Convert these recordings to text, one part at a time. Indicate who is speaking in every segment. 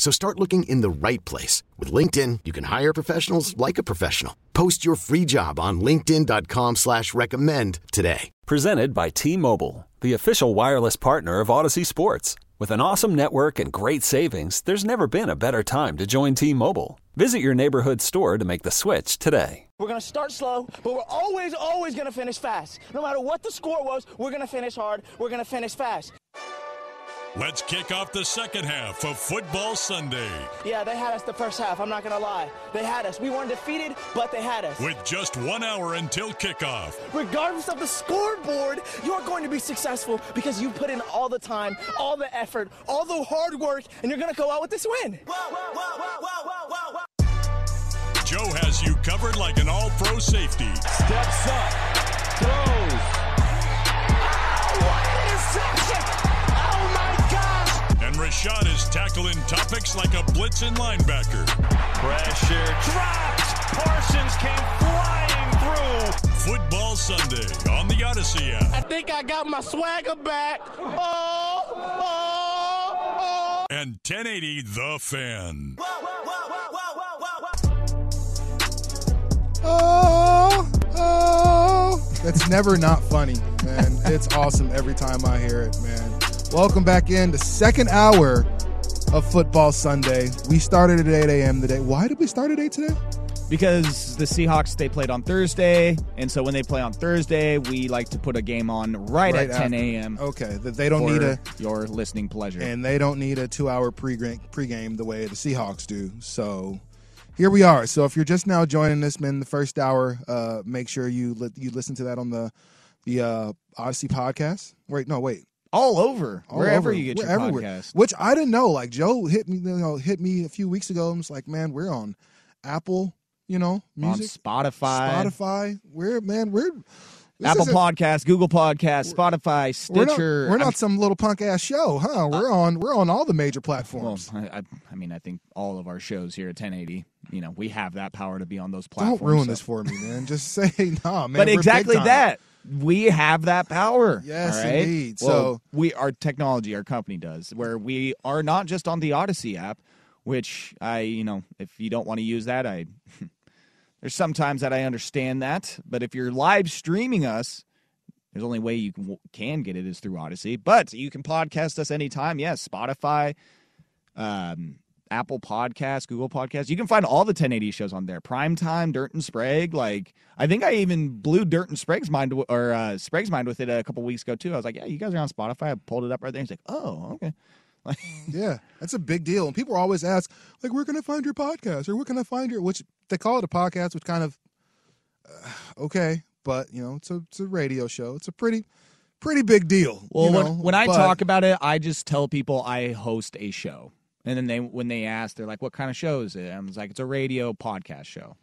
Speaker 1: So start looking in the right place. With LinkedIn, you can hire professionals like a professional. Post your free job on linkedin.com slash recommend today.
Speaker 2: Presented by T-Mobile, the official wireless partner of Audacy Sports. With an awesome network and great savings, there's never been a better time to join T-Mobile. Visit your neighborhood store to make the switch today.
Speaker 3: We're going to start slow, but we're always, always going to finish fast. No matter what the score was, we're going to finish hard. We're going to finish fast.
Speaker 4: Let's kick off the second half of Football Sunday.
Speaker 3: Yeah, they had us the first half. I'm not going to lie. They had us. We weren't defeated, but they had us.
Speaker 4: With just one hour until kickoff.
Speaker 3: Regardless of the scoreboard, you're going to be successful because you put in all the time, all the effort, all the hard work, and you're going to go out with this win.
Speaker 4: Joe has you covered like an all pro safety.
Speaker 5: Steps up, throws.
Speaker 3: Oh, what an interception!
Speaker 4: Rashad is tackling topics like a blitzing linebacker.
Speaker 5: Pressure dropped. Parsons came flying through.
Speaker 4: Football Sunday on the Audacy app.
Speaker 3: I think I got my swagger back. Oh, oh, oh.
Speaker 4: And 1080 The Fan.
Speaker 6: Oh, oh. That's never not funny, man. It's awesome every time I hear it, man. Welcome back in the second hour of Football Sunday. We started at 8 a.m. today. Why did we start at 8 today?
Speaker 7: because the Seahawks they played on Thursday, and so when they play on Thursday, we like to put a game on right,
Speaker 6: Right
Speaker 7: at 10
Speaker 6: after.
Speaker 7: a.m.
Speaker 6: Okay, that they don't
Speaker 7: for
Speaker 6: need a
Speaker 7: your listening pleasure.
Speaker 6: and they don't need a two-hour pre pregame the way the Seahawks do. So here we are. So if you're just now joining us, man, the first hour, uh, make sure you li- you listen to that on the the uh, Audacy podcast. Wait, no, wait.
Speaker 7: All over
Speaker 6: all
Speaker 7: wherever
Speaker 6: over.
Speaker 7: you get
Speaker 6: We're
Speaker 7: your
Speaker 6: everywhere.
Speaker 7: podcast.
Speaker 6: Which I didn't know. Like Joe hit me, you know, hit me a few weeks ago. and was like, man, we're on Apple, you know, music,
Speaker 7: on Spotify,
Speaker 6: Spotify. We're man, we're
Speaker 7: Apple Podcast, Google Podcast, Spotify,
Speaker 6: We're not,
Speaker 7: Stitcher.
Speaker 6: we're not some little punk ass show, huh? Uh, we're on we're on all the major
Speaker 7: well,
Speaker 6: platforms.
Speaker 7: I, I, I mean, I think all of our shows here at 1080, you know, we have that power to be on those platforms.
Speaker 6: Don't ruin
Speaker 7: so-
Speaker 6: this for me, man. Just say nah, man.
Speaker 7: but exactly that we have that power.
Speaker 6: Yes,
Speaker 7: right?
Speaker 6: indeed.
Speaker 7: Well,
Speaker 6: So-
Speaker 7: we our technology, our company does, where we are not just on the Audacy app, which I, you know, if you don't want to use that, I. There's sometimes that I understand that, but if you're live streaming us, there's only way you can, can get it is through Audacy. But you can podcast us anytime. Yes, Spotify, um, Apple Podcasts, Google Podcasts. You can find all the 1080 shows on there. Primetime, Dirt and Sprague. Like I think I even blew Dirt and Sprague's mind or uh, Sprague's mind with it a couple weeks ago too. I was like, "Yeah, you guys are on Spotify." I pulled it up right there. He's like, "Oh, okay." Like,
Speaker 6: Yeah, that's a big deal. And people always ask, like, where can I find your podcast? Or where can I find your, which they call it a podcast, which kind of, uh, okay, but, you know, it's a, it's a radio show. It's a pretty, pretty big deal.
Speaker 7: well,
Speaker 6: you
Speaker 7: when, when I
Speaker 6: but-
Speaker 7: talk about it, I just tell people I host a show, and then they when they ask, they're like, "What kind of show is it?" I was like, "It's a radio podcast show."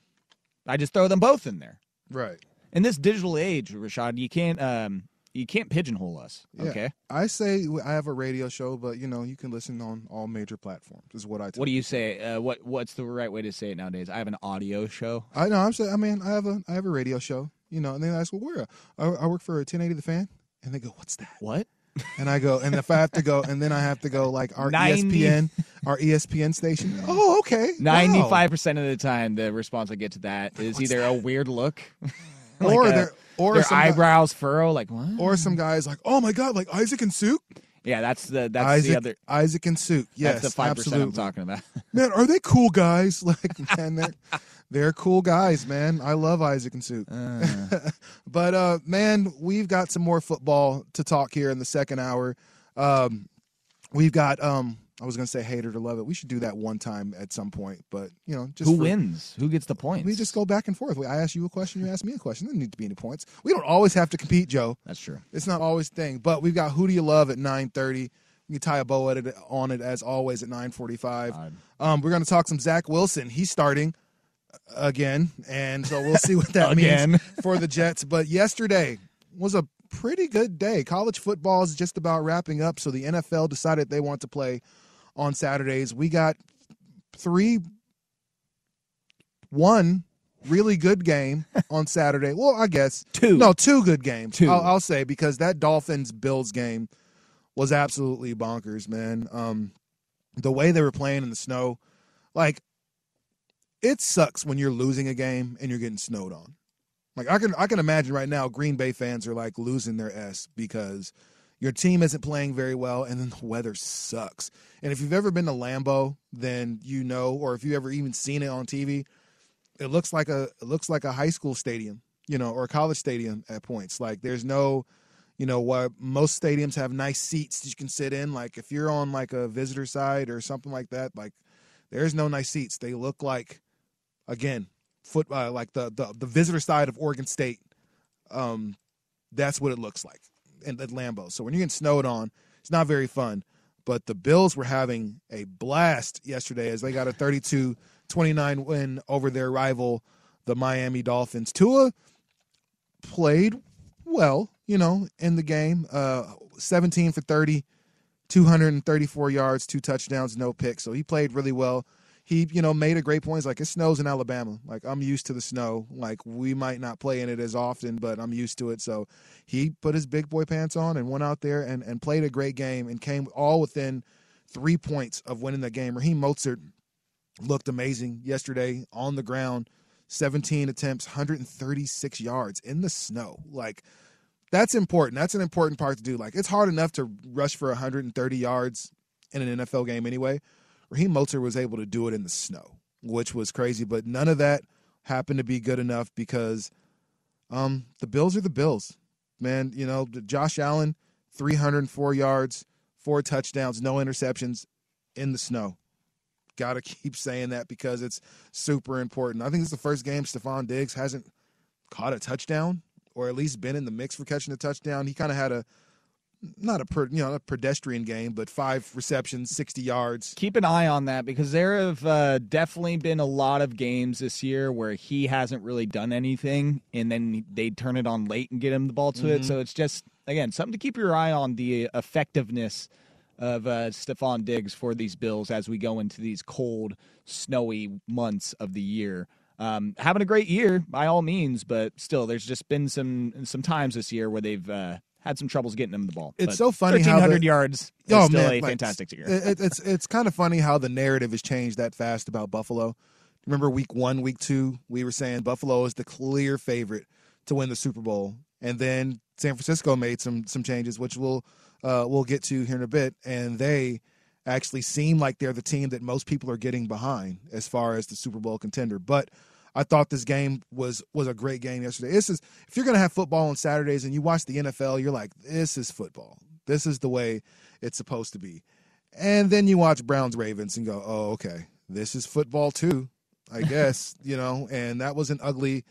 Speaker 7: I just throw them both in there.
Speaker 6: Right.
Speaker 7: In this digital age, Rashad, you can't um you can't pigeonhole us.
Speaker 6: Yeah.
Speaker 7: Okay.
Speaker 6: I say I have a radio show, but, you know, you can listen on all major platforms, is what I tell
Speaker 7: What do you say? Uh, what What's the right way to say it nowadays? I have an audio show.
Speaker 6: I know. I'm saying. I mean, I have a I have a radio show. You know, and they ask, "Well, where?" I, I work for a 1080 The Fan, and they go, "What's that?"
Speaker 7: What?
Speaker 6: And I go, and if I have to go, and then I have to go like our E
Speaker 7: 90
Speaker 6: ESPN, our ESPN station. Oh, okay. Wow.
Speaker 7: Ninety-five percent of the time, the response I get to that is either a weird look, like
Speaker 6: or
Speaker 7: a-
Speaker 6: their or
Speaker 7: their
Speaker 6: some guy-
Speaker 7: eyebrows furrow, like what?
Speaker 6: or some guys like, oh my god, like Isaac and Suk.
Speaker 7: Yeah, that's the that's
Speaker 6: Isaac,
Speaker 7: the other.
Speaker 6: Isaac and Suk. Yes,
Speaker 7: that's the five percent. I'm talking about.
Speaker 6: Man, are they cool guys? Like, man, they're they're cool guys, man. I love Isaac and Suk. but uh, man, we've got some more football to talk here in the second hour. Um, we've got um, I was gonna say hater to love it. We should do that one time at some point, but you know, just
Speaker 7: Who
Speaker 6: for-
Speaker 7: wins? Who gets the points?
Speaker 6: We just go back and forth. I ask you a question, you ask me a question. There doesn't need to be any points. We don't always have to compete, Joe.
Speaker 7: That's true.
Speaker 6: It's not always a thing. But we've got who do you love at nine thirty. We can tie a bow at it, on it as always at nine forty five. Um, we're going to talk some Zach Wilson. He's starting again, and so we'll see what that means for the Jets. But yesterday was a pretty good day. College football is just about wrapping up, so the NFL decided they want to play on Saturdays. We got three, one really good game on Saturday. Well, I guess
Speaker 7: Two.
Speaker 6: No, two good games.
Speaker 7: Two.
Speaker 6: I'll, I'll say because that Dolphins Bills game was absolutely bonkers, man. Um, the way they were playing in the snow, like it sucks when you're losing a game and you're getting snowed on. Like I can I can imagine right now Green Bay fans are like losing their s because your team isn't playing very well and then the weather sucks. And if you've ever been to Lambeau, then you know or if you've ever even seen it on TV, it looks like a it looks like a high school stadium, you know, or a college stadium at points. Like there's no you know what most stadiums have nice seats that you can sit in like if you're on like a visitor side or something like that like there's no nice seats they look like again foot uh, like the, the the visitor side of Oregon State um that's what it looks like in at Lambeau so when you're getting snowed on it's not very fun but the Bills were having a blast yesterday as they got a 32-29 win over their rival the Miami Dolphins Tua played well, you know, in the game. Uh, 17 for 30, 234 yards, two touchdowns, no picks. So he played really well. He, you know, made a great point. He's like, it snows in Alabama. Like, I'm used to the snow. Like, we might not play in it as often, but I'm used to it. So he put his big boy pants on and went out there and, and played a great game and came all within three points of winning the game. Raheem Mostert looked amazing yesterday on the ground. 17 attempts, 136 yards in the snow. Like that's important. That's an important part to do. Like it's hard enough to rush for 130 yards in an NFL game anyway. Raheem Mostert was able to do it in the snow, which was crazy, but none of that happened to be good enough because um the Bills are the Bills. Man, you know, Josh Allen 304 yards, four touchdowns, no interceptions in the snow got to keep saying that because it's super important. I think it's the first game Stefon Diggs hasn't caught a touchdown or at least been in the mix for catching a touchdown. He kind of had a not a per, you know a pedestrian game, but five receptions, sixty yards.
Speaker 7: Keep an eye on that because there have uh, definitely been a lot of games this year where he hasn't really done anything, and then they turn it on late and get him the ball to it. So it's just again something to keep your eye on the effectiveness of uh, Stefon Diggs for these Bills as we go into these cold, snowy months of the year. Um, having a great year by all means, but still, there's just been some some times this year where they've uh, had some troubles getting him the ball.
Speaker 6: It's so funny how the-
Speaker 7: 1,300 yards is
Speaker 6: Oh
Speaker 7: still
Speaker 6: man,
Speaker 7: a
Speaker 6: like,
Speaker 7: fantastic year.
Speaker 6: It, it's it's kind of funny how the narrative has changed that fast about Buffalo. Remember week one, week two, we were saying Buffalo is the clear favorite to win the Super Bowl, and then San Francisco made some some changes, which we'll uh, we'll get to here in a bit, and they actually seem like they're the team that most people are getting behind as far as the Super Bowl contender. But I thought this game was was a great game yesterday. This is if you're going to have football on Saturdays and you watch the NFL, you're like, this is football. This is the way it's supposed to be. And then you watch Browns Ravens and go, oh, okay, this is football too, I guess, you know. And that was an ugly,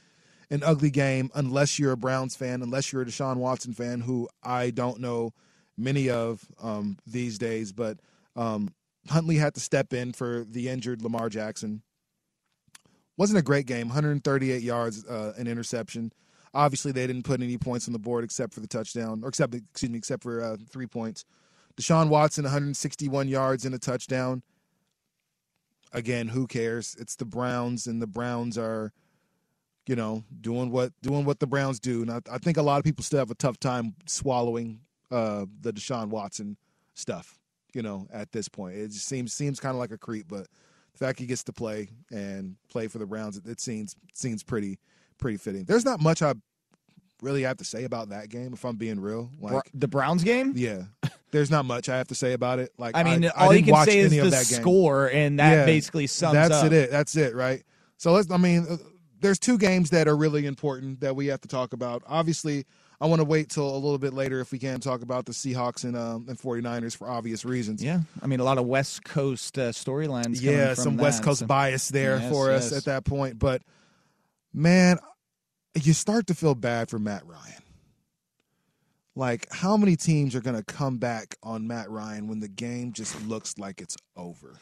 Speaker 6: an ugly game unless you're a Browns fan, unless you're a Deshaun Watson fan, who I don't know many of um, these days. But um, Huntley had to step in for the injured Lamar Jackson. Wasn't a great game. 138 yards, uh, an interception. Obviously, they didn't put any points on the board except for the touchdown, or except excuse me, except for uh, three points. Deshaun Watson, 161 yards and a touchdown. Again, who cares? It's the Browns, and the Browns are, you know, doing what doing what the Browns do. And I, I think a lot of people still have a tough time swallowing uh, the Deshaun Watson stuff. You know, at this point, it just seems seems kind of like a creep, but the fact he gets to play and play for the Browns, it, it seems seems pretty pretty fitting. There's not much I really have to say about that game, if I'm being real. Like,
Speaker 7: the Browns game?
Speaker 6: yeah, there's not much I have to say about it. Like,
Speaker 7: I mean,
Speaker 6: I,
Speaker 7: all you
Speaker 6: didn't
Speaker 7: can say is the
Speaker 6: of that game.
Speaker 7: score, and that
Speaker 6: Yeah,
Speaker 7: basically sums
Speaker 6: That's
Speaker 7: up.
Speaker 6: it. It. That's it. Right. So let's. I mean, uh, there's two games that are really important that we have to talk about. Obviously, I want to wait till a little bit later if we can talk about the Seahawks and um, and 49ers for obvious reasons.
Speaker 7: Yeah, I mean, a lot of West Coast uh, storylines.
Speaker 6: yeah,
Speaker 7: from
Speaker 6: some West Coast
Speaker 7: so-
Speaker 6: bias there
Speaker 7: Yes,
Speaker 6: for us
Speaker 7: yes.
Speaker 6: at that point. But man, you start to feel bad for Matt Ryan. Like, how many teams are going to come back on Matt Ryan when the game just looks like it's over?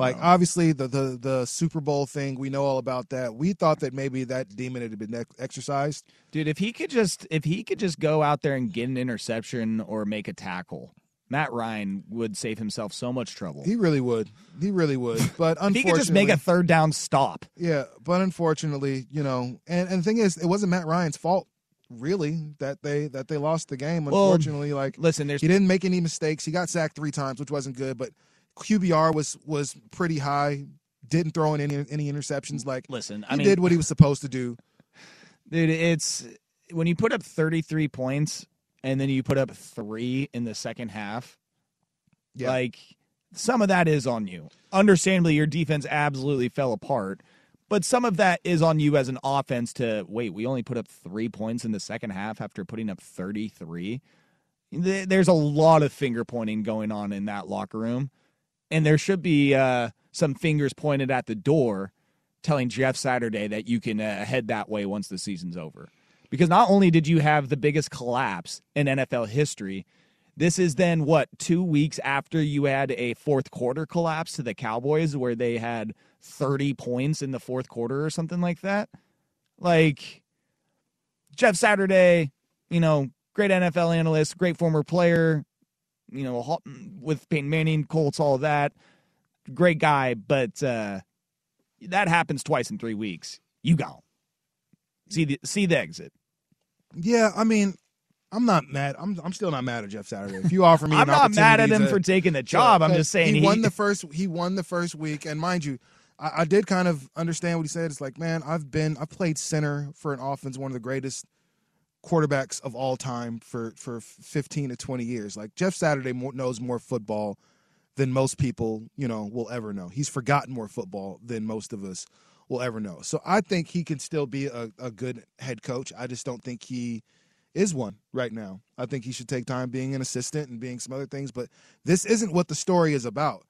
Speaker 6: Like
Speaker 7: No.
Speaker 6: obviously the, the the Super Bowl thing, we know all about that. We thought that maybe that demon had been ex- exercised.
Speaker 7: Dude, if he could just if he could just go out there and get an interception or make a tackle, Matt Ryan would save himself so much trouble.
Speaker 6: He really would. He really would. But
Speaker 7: if he
Speaker 6: unfortunately,
Speaker 7: could just make a third down stop.
Speaker 6: yeah. But unfortunately, you know, and and the thing is, it wasn't Matt Ryan's fault really that they that they lost the game.
Speaker 7: Well,
Speaker 6: Unfortunately, like
Speaker 7: Listen, there's
Speaker 6: he didn't make any mistakes. He got sacked three times, which wasn't good, but QBR was was pretty high. Didn't throw in any any interceptions. Like
Speaker 7: listen,
Speaker 6: he
Speaker 7: I mean
Speaker 6: did what he was supposed to do.
Speaker 7: dude, it's when you put up 33 points and then you put up 3 in the second half,
Speaker 6: Yeah.
Speaker 7: like some of that is on you. Understandably, your defense absolutely fell apart, but some of that is on you as an offense to wait, we only put up 3 points in the second half after putting up 33. There's a lot of finger pointing going on in that locker room, and there should be uh, some fingers pointed at the door telling Jeff Saturday that you can uh, head that way once the season's over. Because not only did you have the biggest collapse in NFL history, this is then what, two weeks after you had a fourth quarter collapse to the Cowboys where they had 30 points in the fourth quarter or something like that? Like, Jeff Saturday, you know, great NFL analyst, great former player, you know, with Peyton Manning, Colts, all that. Great guy, but uh, that happens twice in three weeks. You gone. See the see the exit.
Speaker 6: Yeah, I mean, I'm not mad. I'm I'm still not mad at Jeff Saturday. If you offer me,
Speaker 7: I'm not mad at him
Speaker 6: to-
Speaker 7: for taking the job. I'm just saying
Speaker 6: he,
Speaker 7: he,
Speaker 6: won the first. He won the first week, and mind you, I, I did kind of understand what he said. It's like, man, I've been I've played center for an offense, one of the greatest quarterbacks of all time for for 15 to 20 years. Like Jeff Saturday more, knows more football than most people, you know, will ever know. He's forgotten more football than most of us will ever know. So I think he can still be a, a good head coach. I just don't think he is one right now. I think he should take time being an assistant and being some other things, but this isn't what the story is about.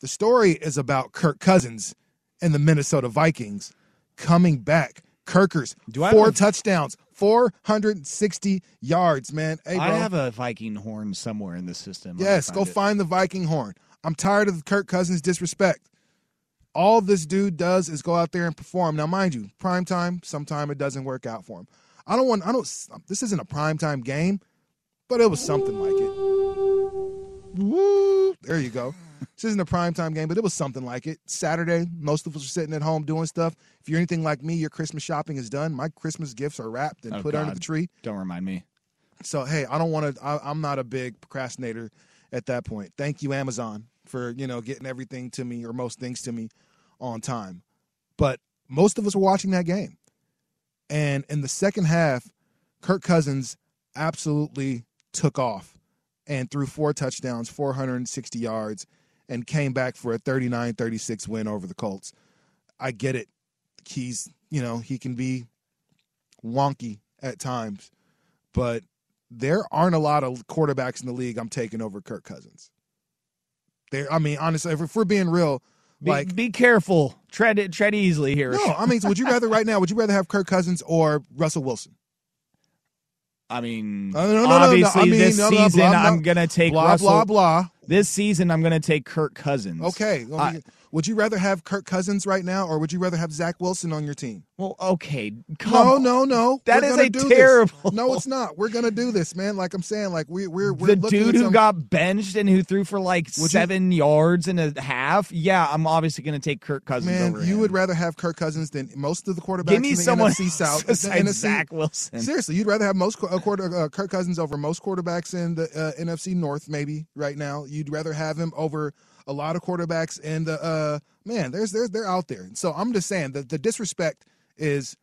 Speaker 6: The story is about Kirk Cousins and the Minnesota Vikings coming back. Kirkers, four touchdowns, 460 yards, man. Hey.
Speaker 7: I have a Viking horn somewhere in the system.
Speaker 6: Yes, go
Speaker 7: it.
Speaker 6: find the Viking horn. I'm tired of Kirk Cousins disrespect. All this dude does is go out there and perform. Now, mind you, prime time, sometime it doesn't work out for him. I don't want I don't this isn't a prime time game, but it was something like it. Woo! There you go. This isn't a prime time game, but it was something like it. Saturday, most of us are sitting at home doing stuff. If you're anything like me, your Christmas shopping is done. My Christmas gifts are wrapped and
Speaker 7: Oh,
Speaker 6: put under the tree.
Speaker 7: Don't remind me.
Speaker 6: So hey, I don't want to. I'm not a big procrastinator at that point. Thank you, Amazon, for you know getting everything to me or most things to me on time. But most of us were watching that game, and in the second half, Kirk Cousins absolutely took off and threw four touchdowns, 460 yards, and came back for a 39-36 win over the Colts. I get it. He's you know he can be wonky at times, but there aren't a lot of quarterbacks in the league I'm taking over Kirk Cousins. There, I mean, honestly, if, if we're being real,
Speaker 7: Be,
Speaker 6: like
Speaker 7: be careful. Tread it. Tread easily here.
Speaker 6: no, I mean, would you rather right now? Would you rather have Kirk Cousins or Russell Wilson?
Speaker 7: I mean,
Speaker 6: Uh, no, no, no, no,
Speaker 7: obviously
Speaker 6: I mean,
Speaker 7: this
Speaker 6: no, no,
Speaker 7: season
Speaker 6: blah, blah,
Speaker 7: I'm gonna take
Speaker 6: blah
Speaker 7: Russell.
Speaker 6: blah blah.
Speaker 7: This season I'm gonna take Kirk Cousins.
Speaker 6: Okay,
Speaker 7: I-
Speaker 6: would you rather have Kirk Cousins right now, or would you rather have Zach Wilson on your team?
Speaker 7: Well, okay.
Speaker 6: No, no, no.
Speaker 7: That
Speaker 6: We're
Speaker 7: is a
Speaker 6: do this.
Speaker 7: terrible-
Speaker 6: No, it's not. We're gonna do this, man. Like I'm saying, like we, we're we're
Speaker 7: the dude who
Speaker 6: some-
Speaker 7: got benched and who threw for like
Speaker 6: Would you-
Speaker 7: seven yards and a half. Yeah, I'm obviously going to take Kirk Cousins
Speaker 6: man.
Speaker 7: over
Speaker 6: You
Speaker 7: him.
Speaker 6: would rather have Kirk Cousins than most of the quarterbacks
Speaker 7: give me
Speaker 6: in the
Speaker 7: someone
Speaker 6: NFC South.
Speaker 7: besides
Speaker 6: NFC
Speaker 7: Zach Wilson.
Speaker 6: Seriously, you'd rather have most uh, quarter uh, Kirk Cousins over most quarterbacks in the uh, NFC North, maybe right now. You'd rather have him over a lot of quarterbacks And the uh, man. There's there's they're out there. So I'm just saying that the disrespect is,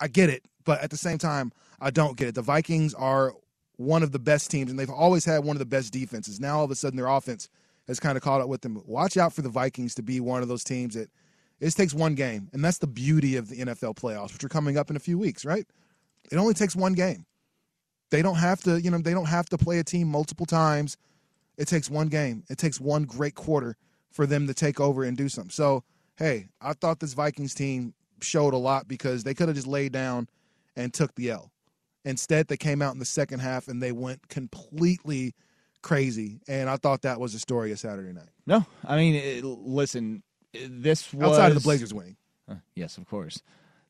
Speaker 6: I get it, but at the same time, I don't get it. The Vikings are one of the best teams, and they've always had one of the best defenses. Now all of a sudden, their offense has kind of caught up with them. Watch out for the Vikings to be one of those teams that it just takes one game, and that's the beauty of the NFL playoffs, which are coming up in a few weeks, right? It only takes one game. They don't have to, you know, they don't have to play a team multiple times. It takes one game. It takes one great quarter for them to take over and do something. So, hey, I thought this Vikings team showed a lot because they could have just laid down and took the L. Instead, they came out in the second half and they went completely crazy. And I thought that was the story of Saturday night.
Speaker 7: No, I mean, it, listen, this was
Speaker 6: outside of the Blazers winning.
Speaker 7: Uh, yes, of course.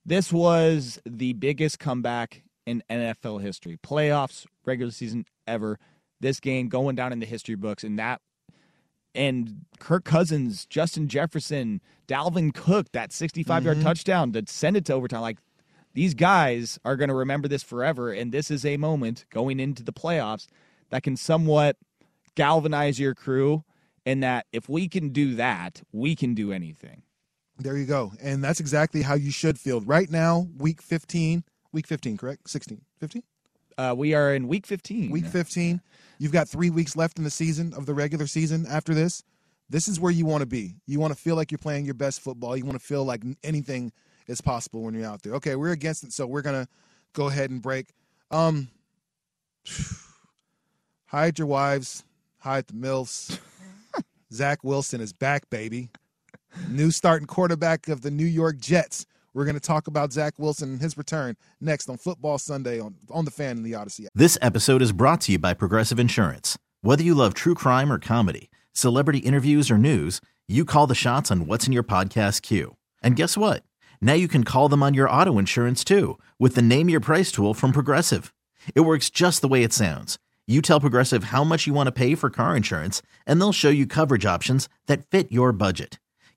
Speaker 7: This was the biggest comeback in NFL history, playoffs, regular season ever. This game going down in the history books, and that and Kirk Cousins, Justin Jefferson, Dalvin Cook, that 65 yard touchdown to send it to overtime. Like these guys are going to remember this forever. And this is a moment going into the playoffs that can somewhat galvanize your crew. And that if we can do that, we can do anything.
Speaker 6: There you go. And that's exactly how you should feel. Right now, week 15, week 15, correct? 16, 15?
Speaker 7: Uh, we are in week 15.
Speaker 6: Week 15. You've got three weeks left in the season of the regular season after this. This is where you want to be. You want to feel like you're playing your best football. You want to feel like anything is possible when you're out there. Okay, we're against it, so we're going to go ahead and break. Um, hide your wives, hide the MILFs. Zach Wilson is back, baby. New starting quarterback of the New York Jets. We're going to talk about Zach Wilson and his return next on Football Sunday on, on the fan and the Audacy.
Speaker 8: This episode is brought to you by Progressive Insurance. Whether you love true crime or comedy, celebrity interviews or news, you call the shots on what's in your podcast queue. And guess what? Now you can call them on your auto insurance too with the Name Your Price tool from Progressive. It works just the way it sounds. You tell Progressive how much you want to pay for car insurance, and they'll show you coverage options that fit your budget.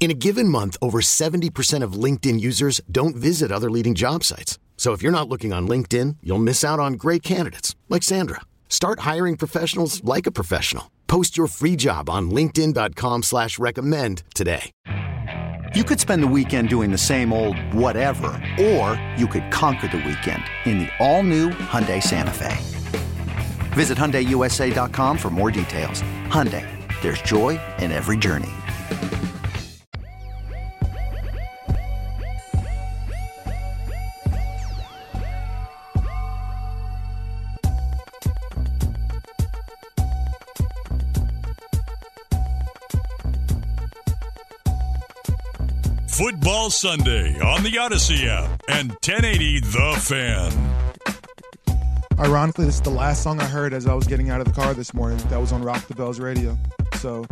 Speaker 1: In a given month, over 70% of LinkedIn users don't visit other leading job sites. So if you're not looking on LinkedIn, you'll miss out on great candidates like Sandra. Start hiring professionals like a professional. Post your free job on linkedin.com slash recommend today.
Speaker 9: You could spend the weekend doing the same old whatever, or you could conquer the weekend in the all-new Hyundai Santa Fe. Visit HyundaiUSA.com for more details. Hyundai, there's joy in every journey.
Speaker 4: Football Sunday on the Audacy app and 1080 The Fan.
Speaker 6: Ironically, this is the last song I heard as I was getting out of the car this morning. That was on Rock the Bells radio. So,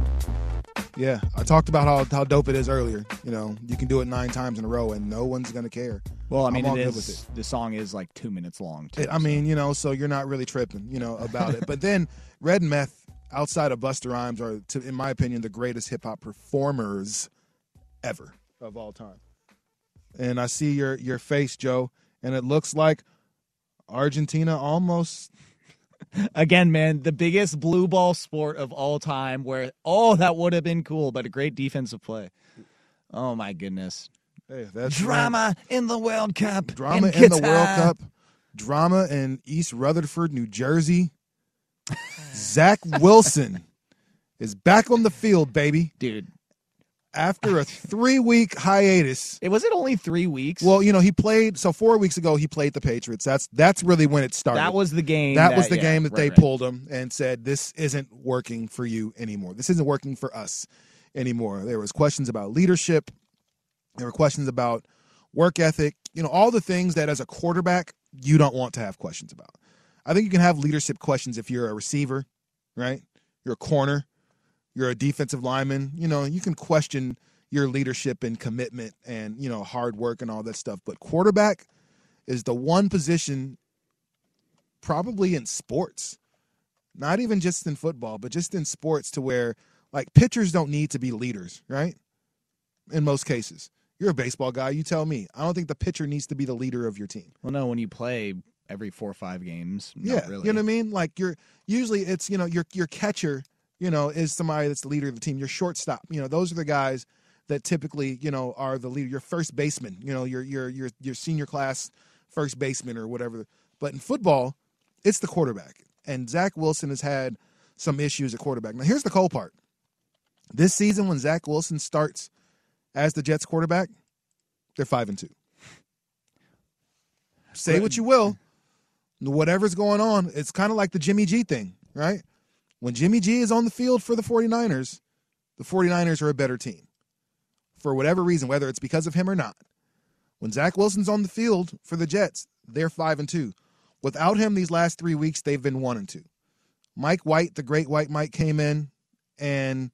Speaker 6: yeah, I talked about how, how dope it is earlier. You know, you can do it nine times in a row and no one's going to care.
Speaker 7: Well, I mean,
Speaker 6: I'm all
Speaker 7: it
Speaker 6: with it.
Speaker 7: The song is like two minutes long. Too,
Speaker 6: It- I mean, you know, so you're not really tripping, you know, about it. But then Red Meth, outside of Busta Rhymes, are, to, in my opinion, the greatest hip hop performers ever of all time. And I see your your face, Joe, and it looks like Argentina almost.
Speaker 7: Again, man, the biggest blue ball sport of all time. Where oh, that would have been cool, but a great defensive play. Oh my goodness,
Speaker 6: Hey, that's
Speaker 7: drama in the World Cup.
Speaker 6: drama
Speaker 7: in
Speaker 6: in the World Cup, drama in East Rutherford, New Jersey. Zach Wilson is back on the field, baby.
Speaker 7: dude.
Speaker 6: After a three week hiatus.
Speaker 7: It was it only three weeks.
Speaker 6: Well, you know, he played so four weeks ago he played the Patriots. That's that's really when it started.
Speaker 7: that was the game.
Speaker 6: that was the
Speaker 7: yeah,
Speaker 6: game that
Speaker 7: right,
Speaker 6: they
Speaker 7: right.
Speaker 6: pulled him and said this isn't working for you anymore. This isn't working for us anymore. There was questions about leadership. There were questions about work ethic. You know, all the things that as a quarterback you don't want to have questions about. I think you can have leadership questions if you're a receiver, right? You're a corner, you're a defensive lineman. You know, you can question your leadership and commitment and you know hard work and all that stuff. But quarterback is the one position probably in sports, not even just in football, but just in sports to where like pitchers don't need to be leaders, right? In most cases. You're a baseball guy, you tell me. I don't think the pitcher needs to be the leader of your team.
Speaker 7: Well, no, when you play every four or five games, not
Speaker 6: yeah,
Speaker 7: really.
Speaker 6: you know what I mean? Like you're usually it's, you know, your your catcher, you know, is somebody that's the leader of the team. Your shortstop, you know, those are the guys that typically, you know, are the leader. Your first baseman, you know, your your your your senior class first baseman or whatever. But in football, it's the quarterback. And Zach Wilson has had some issues at quarterback. Now here's the cool part. This season when Zach Wilson starts as the Jets quarterback, they're five and two. say what you will, whatever's going on, it's kind of like the Jimmy G thing, right? When Jimmy G is on the field for the 49ers, the 49ers are a better team for whatever reason, whether it's because of him or not. When Zach Wilson's on the field for the Jets, they're 5 and 2. Without him these last 3 weeks, they've been 1 and 2. Mike White, the great white Mike came in and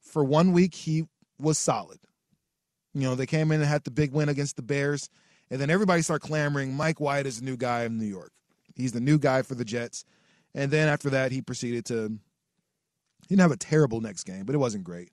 Speaker 6: for one week he was solid. You know, they came in and had the big win against the Bears, and then everybody started clamoring Mike White is the new guy in New York. He's the new guy for the Jets. And then after that, he proceeded to. He didn't have a terrible next game, but it wasn't great.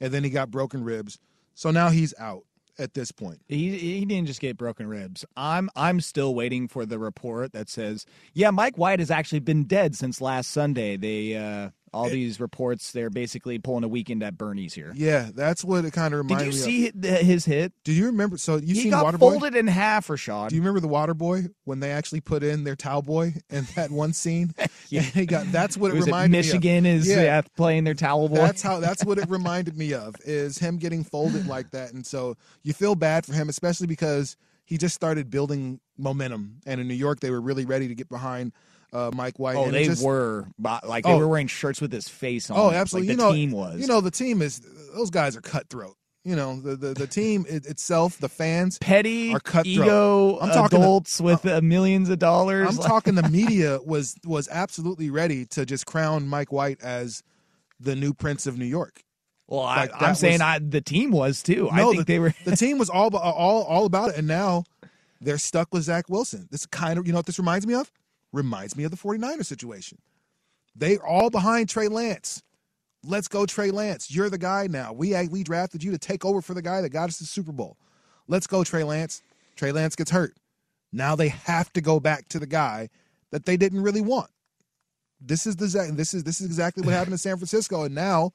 Speaker 6: And then he got broken ribs. So now he's out at this point.
Speaker 7: He he didn't just get broken ribs. I'm I'm still waiting for the report that says, yeah, Mike White has actually been dead since last Sunday. They uh, all it, these reports they're basically pulling a weekend at Bernie's here.
Speaker 6: Yeah, that's what it kind of reminds
Speaker 7: me. Did
Speaker 6: you
Speaker 7: see of. his hit?
Speaker 6: Do you remember? So you
Speaker 7: he
Speaker 6: seen
Speaker 7: got
Speaker 6: Waterboy?
Speaker 7: folded in half, Rashad.
Speaker 6: Do you remember the Waterboy when they actually put in their towel boy in that one scene?
Speaker 7: yeah,
Speaker 6: he got. That's what it
Speaker 7: Was
Speaker 6: reminded
Speaker 7: it Michigan
Speaker 6: me
Speaker 7: of.
Speaker 6: Michigan is
Speaker 7: yeah. yeah. playing their towel boy.
Speaker 6: That's how. That's what it reminded me of. Is him getting folded like that, and so you feel bad for him, especially because he just started building momentum, and in New York they were really ready to get behind uh, Mike White.
Speaker 7: Oh,
Speaker 6: and
Speaker 7: they
Speaker 6: just,
Speaker 7: were like they
Speaker 6: Oh.
Speaker 7: were wearing shirts with his face on.
Speaker 6: Oh, absolutely.
Speaker 7: Like
Speaker 6: you
Speaker 7: the
Speaker 6: know,
Speaker 7: team was.
Speaker 6: You know, the team is those guys are cutthroat. You know, the the, the team it, itself, the fans.
Speaker 7: petty,
Speaker 6: are cutthroat.
Speaker 7: ego
Speaker 6: I'm talking the-
Speaker 7: adults with uh, millions of dollars.
Speaker 6: I'm
Speaker 7: Like-
Speaker 6: talking the media was was absolutely ready to just crown Mike White as the new Prince of New York.
Speaker 7: Well,
Speaker 6: Like,
Speaker 7: I, I'm saying I, the team was too. I
Speaker 6: No,
Speaker 7: think
Speaker 6: the,
Speaker 7: they were.
Speaker 6: the team was all all all about it, and now they're stuck with Zach Wilson. This kind of you know what this reminds me of? Reminds me of the 49ers situation. They're all behind Trey Lance. Let's go, Trey Lance. You're the guy now. We we drafted you to take over for the guy that got us the Super Bowl. Let's go, Trey Lance. Trey Lance gets hurt. Now they have to go back to the guy that they didn't really want. This is the this is this is exactly what happened in San Francisco, and now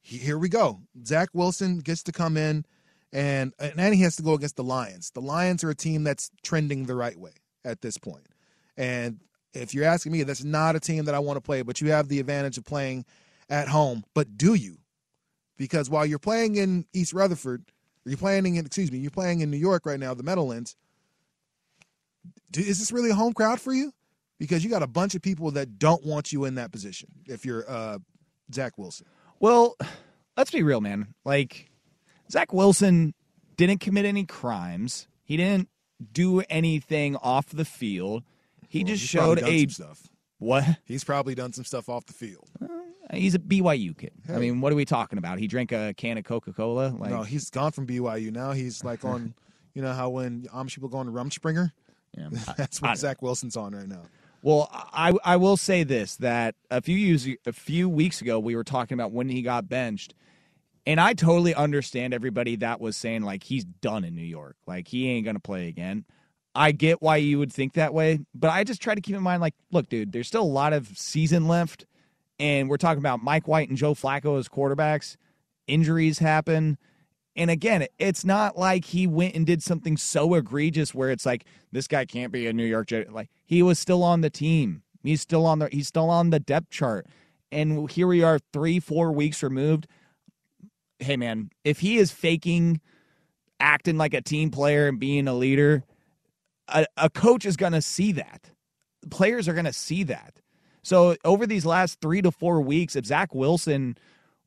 Speaker 6: he- here we go. Zach Wilson gets to come in, and and he has to go against the Lions. The Lions are a team that's trending the right way at this point. And if you're asking me, that's not a team that I want to play. But you have the advantage of playing at home. But do you? Because while you're playing in East Rutherford, you're playing in excuse me, you're playing in New York right now, the Meadowlands. Do, is this really a home crowd for you? Because you got a bunch of people that don't want you in that position. If you're uh, Zach Wilson.
Speaker 7: Well, let's be real, man. Like Zach Wilson didn't commit any crimes. He didn't do anything off the field. He
Speaker 6: Well,
Speaker 7: just showed a
Speaker 6: stuff.
Speaker 7: what?
Speaker 6: He's probably done some stuff off the field.
Speaker 7: Uh, he's a BYU kid. I mean, what are we talking about? He drank a can of Coca Cola. Like,
Speaker 6: no, he's gone from BYU. Now he's like on, you know how when Amish people go on to Rumspringa?
Speaker 7: Yeah.
Speaker 6: That's
Speaker 7: I-
Speaker 6: what Zach Wilson's on right now.
Speaker 7: Well, I I will say this that a few years a few weeks ago we were talking about when he got benched, and I totally understand everybody that was saying like he's done in New York, like he ain't gonna play again. I get why you would think that way, but I just try to keep in mind like, look, dude, there's still a lot of season left, and we're talking about Mike White and Joe Flacco as quarterbacks. Injuries happen. And again, it's not like he went and did something so egregious where it's like this guy can't be a New York Jet. Like he was still on the team. He's still on the he's still on the depth chart. And here we are 3 4 weeks removed. Hey man, if he is faking acting like a team player and being a leader, a, a coach is going to see that. Players are going to see that. So over these last 3 to 4 weeks if Zach Wilson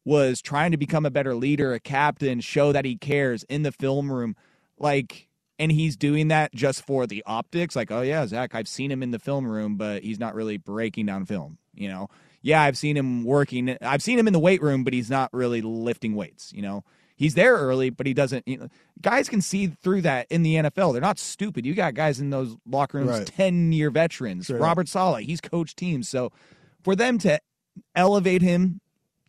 Speaker 7: was trying to become a better leader, a captain, show that he cares in the film room. Like, and he's doing that just for the optics. Like, oh, yeah, Zach, I've seen him in the film room, but he's not really breaking down film. You know, yeah, I've seen him working. I've seen him in the weight room, but he's not really lifting weights. You know, he's there early, but he doesn't. You know, guys can see through that in the NFL. They're not stupid. You got guys in those locker rooms,
Speaker 6: Right.
Speaker 7: 10 year veterans.
Speaker 6: Up.
Speaker 7: Robert Saleh, he's coached teams. So for them to elevate him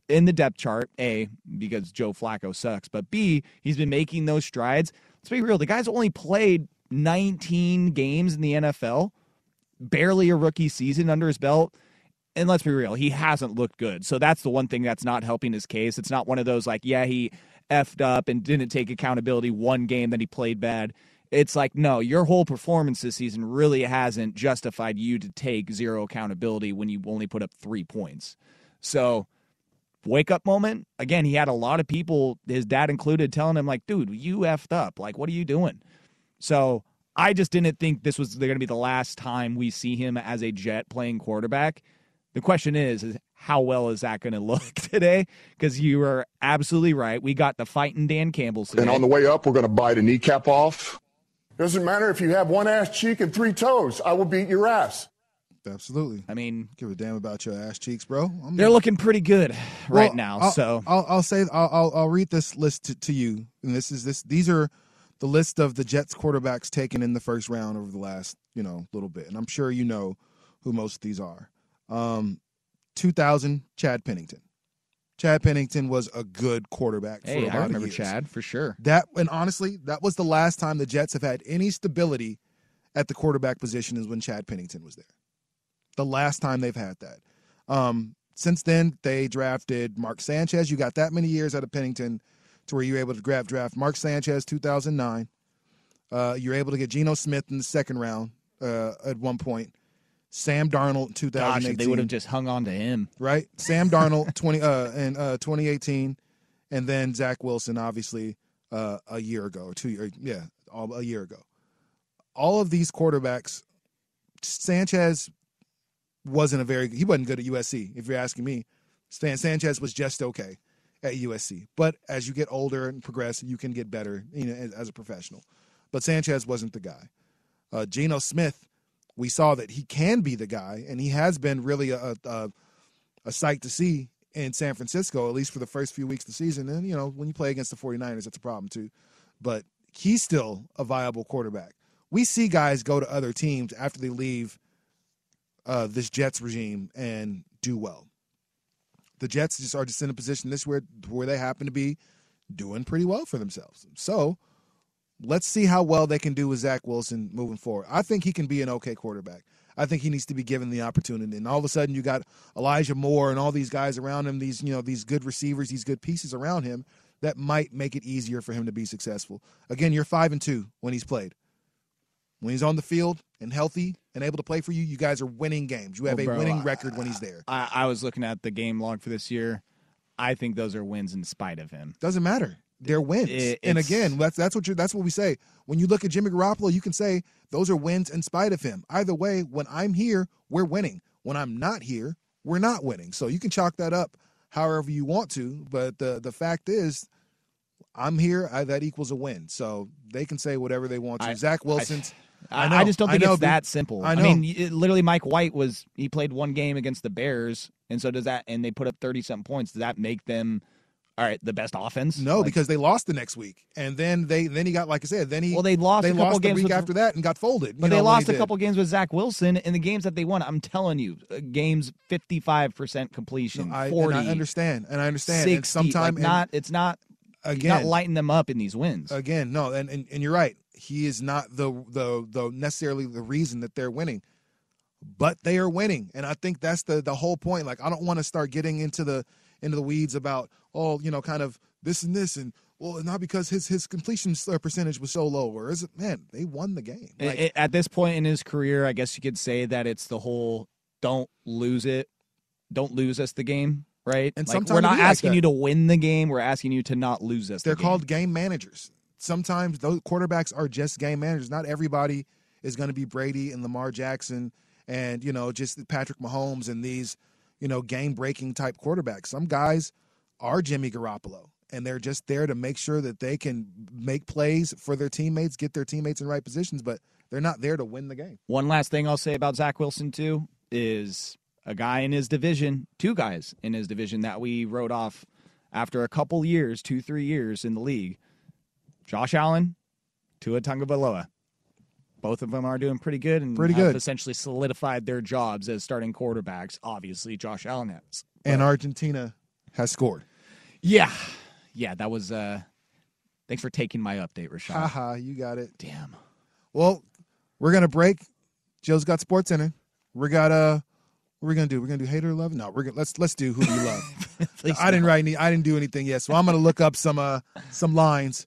Speaker 7: in the depth chart, A, because Joe Flacco sucks, but B, he's been making those strides. Let's be real, the guy's only played 19 games in the NFL, barely a rookie season under his belt. And let's be real, he hasn't looked good. So that's the one thing that's not helping his case. It's not one of those like, yeah, he effed up and didn't take accountability one game that he played bad. It's like, no, your whole performance this season really hasn't justified you to take zero accountability when you only put up three points. So, wake up moment. Again, he had a lot of people, his dad included, telling him, like, dude, you effed up. Like, what are you doing? So I just didn't think this was going to be the last time we see him as a Jet playing quarterback. The question is, is how well is that going to look today? Because you are absolutely right. We got the fighting Dan Campbell's today.
Speaker 10: And on the way up, we're going to bite a kneecap off. Doesn't matter if you have one ass cheek and three toes. I will beat your ass.
Speaker 6: Absolutely.
Speaker 7: I mean,
Speaker 6: give a damn about your ass cheeks, bro.
Speaker 7: I'm they're looking pretty good right well, now.
Speaker 6: I'll,
Speaker 7: so
Speaker 6: I'll, I'll say I'll, I'll, I'll read this list to, to you, and this is this. These are the list of the Jets quarterbacks taken in the first round over the last you know little bit, and I'm sure you know who most of these are. Um, 2000, Chad Pennington. Chad Pennington was a good quarterback.
Speaker 7: Hey,
Speaker 6: for a
Speaker 7: I
Speaker 6: lot
Speaker 7: remember
Speaker 6: of years.
Speaker 7: Chad for sure.
Speaker 6: That and honestly, that was the last time the Jets have had any stability at the quarterback position is when Chad Pennington was there. The last time they've had that. Um, since then, they drafted Mark Sanchez. You got that many years out of Pennington to where you were able to grab draft Mark Sanchez 2009. Uh, you're able to get Geno Smith in the second round uh, at one point. Sam Darnold in 2018.
Speaker 7: Gosh, they would have just hung on to him.
Speaker 6: Right? Sam Darnold 20 uh, in uh, 2018 and then Zach Wilson obviously uh, a year ago or two years yeah, all, a year ago. All of these quarterbacks Sanchez wasn't a very he wasn't good at USC if you're asking me. Stan Sanchez was just okay at USC. But as you get older and progress, you can get better, you know, as, as a professional. But Sanchez wasn't the guy. Uh, Geno Smith we saw that he can be the guy, and he has been really a, a, a sight to see in San Francisco, at least for the first few weeks of the season. And, you know, when you play against the 49ers, that's a problem too. But he's still a viable quarterback. We see guys go to other teams after they leave uh, this Jets regime and do well. The Jets just are just in a position this where where they happen to be doing pretty well for themselves. So Let's see how well they can do with Zach Wilson moving forward. I think he can be an okay quarterback. I think he needs to be given the opportunity. And all of a sudden, you got Elijah Moore and all these guys around him, these you know these good receivers, these good pieces around him that might make it easier for him to be successful. Again, you're five and two when he's played. When he's on the field and healthy and able to play for you, you guys are winning games. You have
Speaker 7: well, bro,
Speaker 6: a winning record when he's there.
Speaker 7: I, I was looking at the game log for this year. I think those are wins in spite of him.
Speaker 6: Doesn't matter they're wins.
Speaker 7: It,
Speaker 6: and again, that's that's what you that's what we say. When you look at Jimmy Garoppolo, you can say those are wins in spite of him. Either way, when I'm here, we're winning. When I'm not here, we're not winning. So you can chalk that up however you want to, but the the fact is I'm here, I, that equals a win. So they can say whatever they want to. I, Zach Wilson's
Speaker 7: I, I, know, just don't think know, it's that simple. I, I mean, it, literally, Mike White was he played one game against the Bears, and so does that, and they put up thirty something points. Does that make them all right, the best offense?
Speaker 6: No,
Speaker 7: like,
Speaker 6: because they lost the next week, and then they then he got like I said, then he
Speaker 7: well they lost
Speaker 6: they
Speaker 7: a couple
Speaker 6: lost
Speaker 7: games
Speaker 6: the week
Speaker 7: with,
Speaker 6: after that and got folded.
Speaker 7: But
Speaker 6: know,
Speaker 7: they lost a couple games with Zach Wilson, and the games that they won, I'm telling you, uh, games 55 percent completion,
Speaker 6: no, I,
Speaker 7: 40.
Speaker 6: I understand, and I understand.
Speaker 7: 60,
Speaker 6: and sometimes
Speaker 7: like not it's not again not lighting them up in these wins.
Speaker 6: Again, no, and, and and you're right. He is not the the the necessarily the reason that they're winning but they are winning and i think that's the the whole point like i don't want to start getting into the into the weeds about oh you know kind of this and this and well not because his his completion uh, percentage was so low or is it man they won the game.
Speaker 7: Like, at this point in his career i guess you could say that it's the whole don't lose it don't lose us the game right?
Speaker 6: And
Speaker 7: like,
Speaker 6: sometimes
Speaker 7: we're not asking
Speaker 6: like
Speaker 7: you to win the game we're asking you to not lose us
Speaker 6: they're
Speaker 7: the
Speaker 6: called game managers. Sometimes those quarterbacks are just game managers. Not everybody is going to be brady and lamar jackson and you know just patrick mahomes and these you know game breaking type quarterbacks some guys are jimmy garoppolo and they're just there to make sure that they can make plays for their teammates, get their teammates in right positions, but they're not there to win the game.
Speaker 7: One last thing I'll say about Zach Wilson too is a guy in his division, two guys in his division that we wrote off after a couple years, two three years in the league. Josh Allen, Tua Tagovailoa. Both of them are doing pretty good and
Speaker 6: pretty
Speaker 7: good. Essentially solidified their jobs as starting quarterbacks. Obviously, Josh Allen has.
Speaker 6: But, and Argentina has scored.
Speaker 7: Yeah, yeah, that was. uh Thanks for taking my update, Rashad.
Speaker 6: Haha, you got it.
Speaker 7: Damn.
Speaker 6: Well, we're gonna break. Joe's got Sports Center. We got uh what are we gonna do? We're gonna do hater love? No, we're gonna let's let's do who you love. I didn't write any I didn't do anything yet, so I'm gonna look up some uh some lines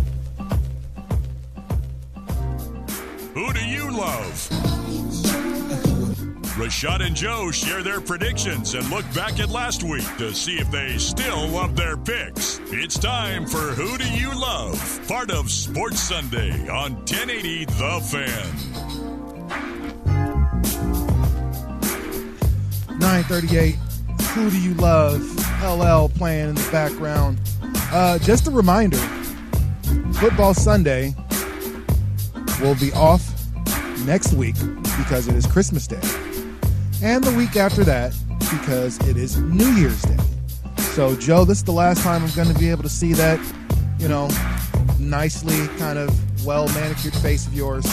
Speaker 4: Who do you love? Rashad and Joe share their predictions and look back at last week to see if they still love their picks. It's time for Who Do You Love? Part of Sports Sunday on 1080 The Fan.
Speaker 6: 938. Who do you love? LL playing in the background. Uh, just a reminder Football Sunday will be off next week because it is Christmas Day. And the week after that because it is New Year's Day. So, Joe, this is the last time I'm going to be able to see that, you know, nicely kind of well manicured face of yours.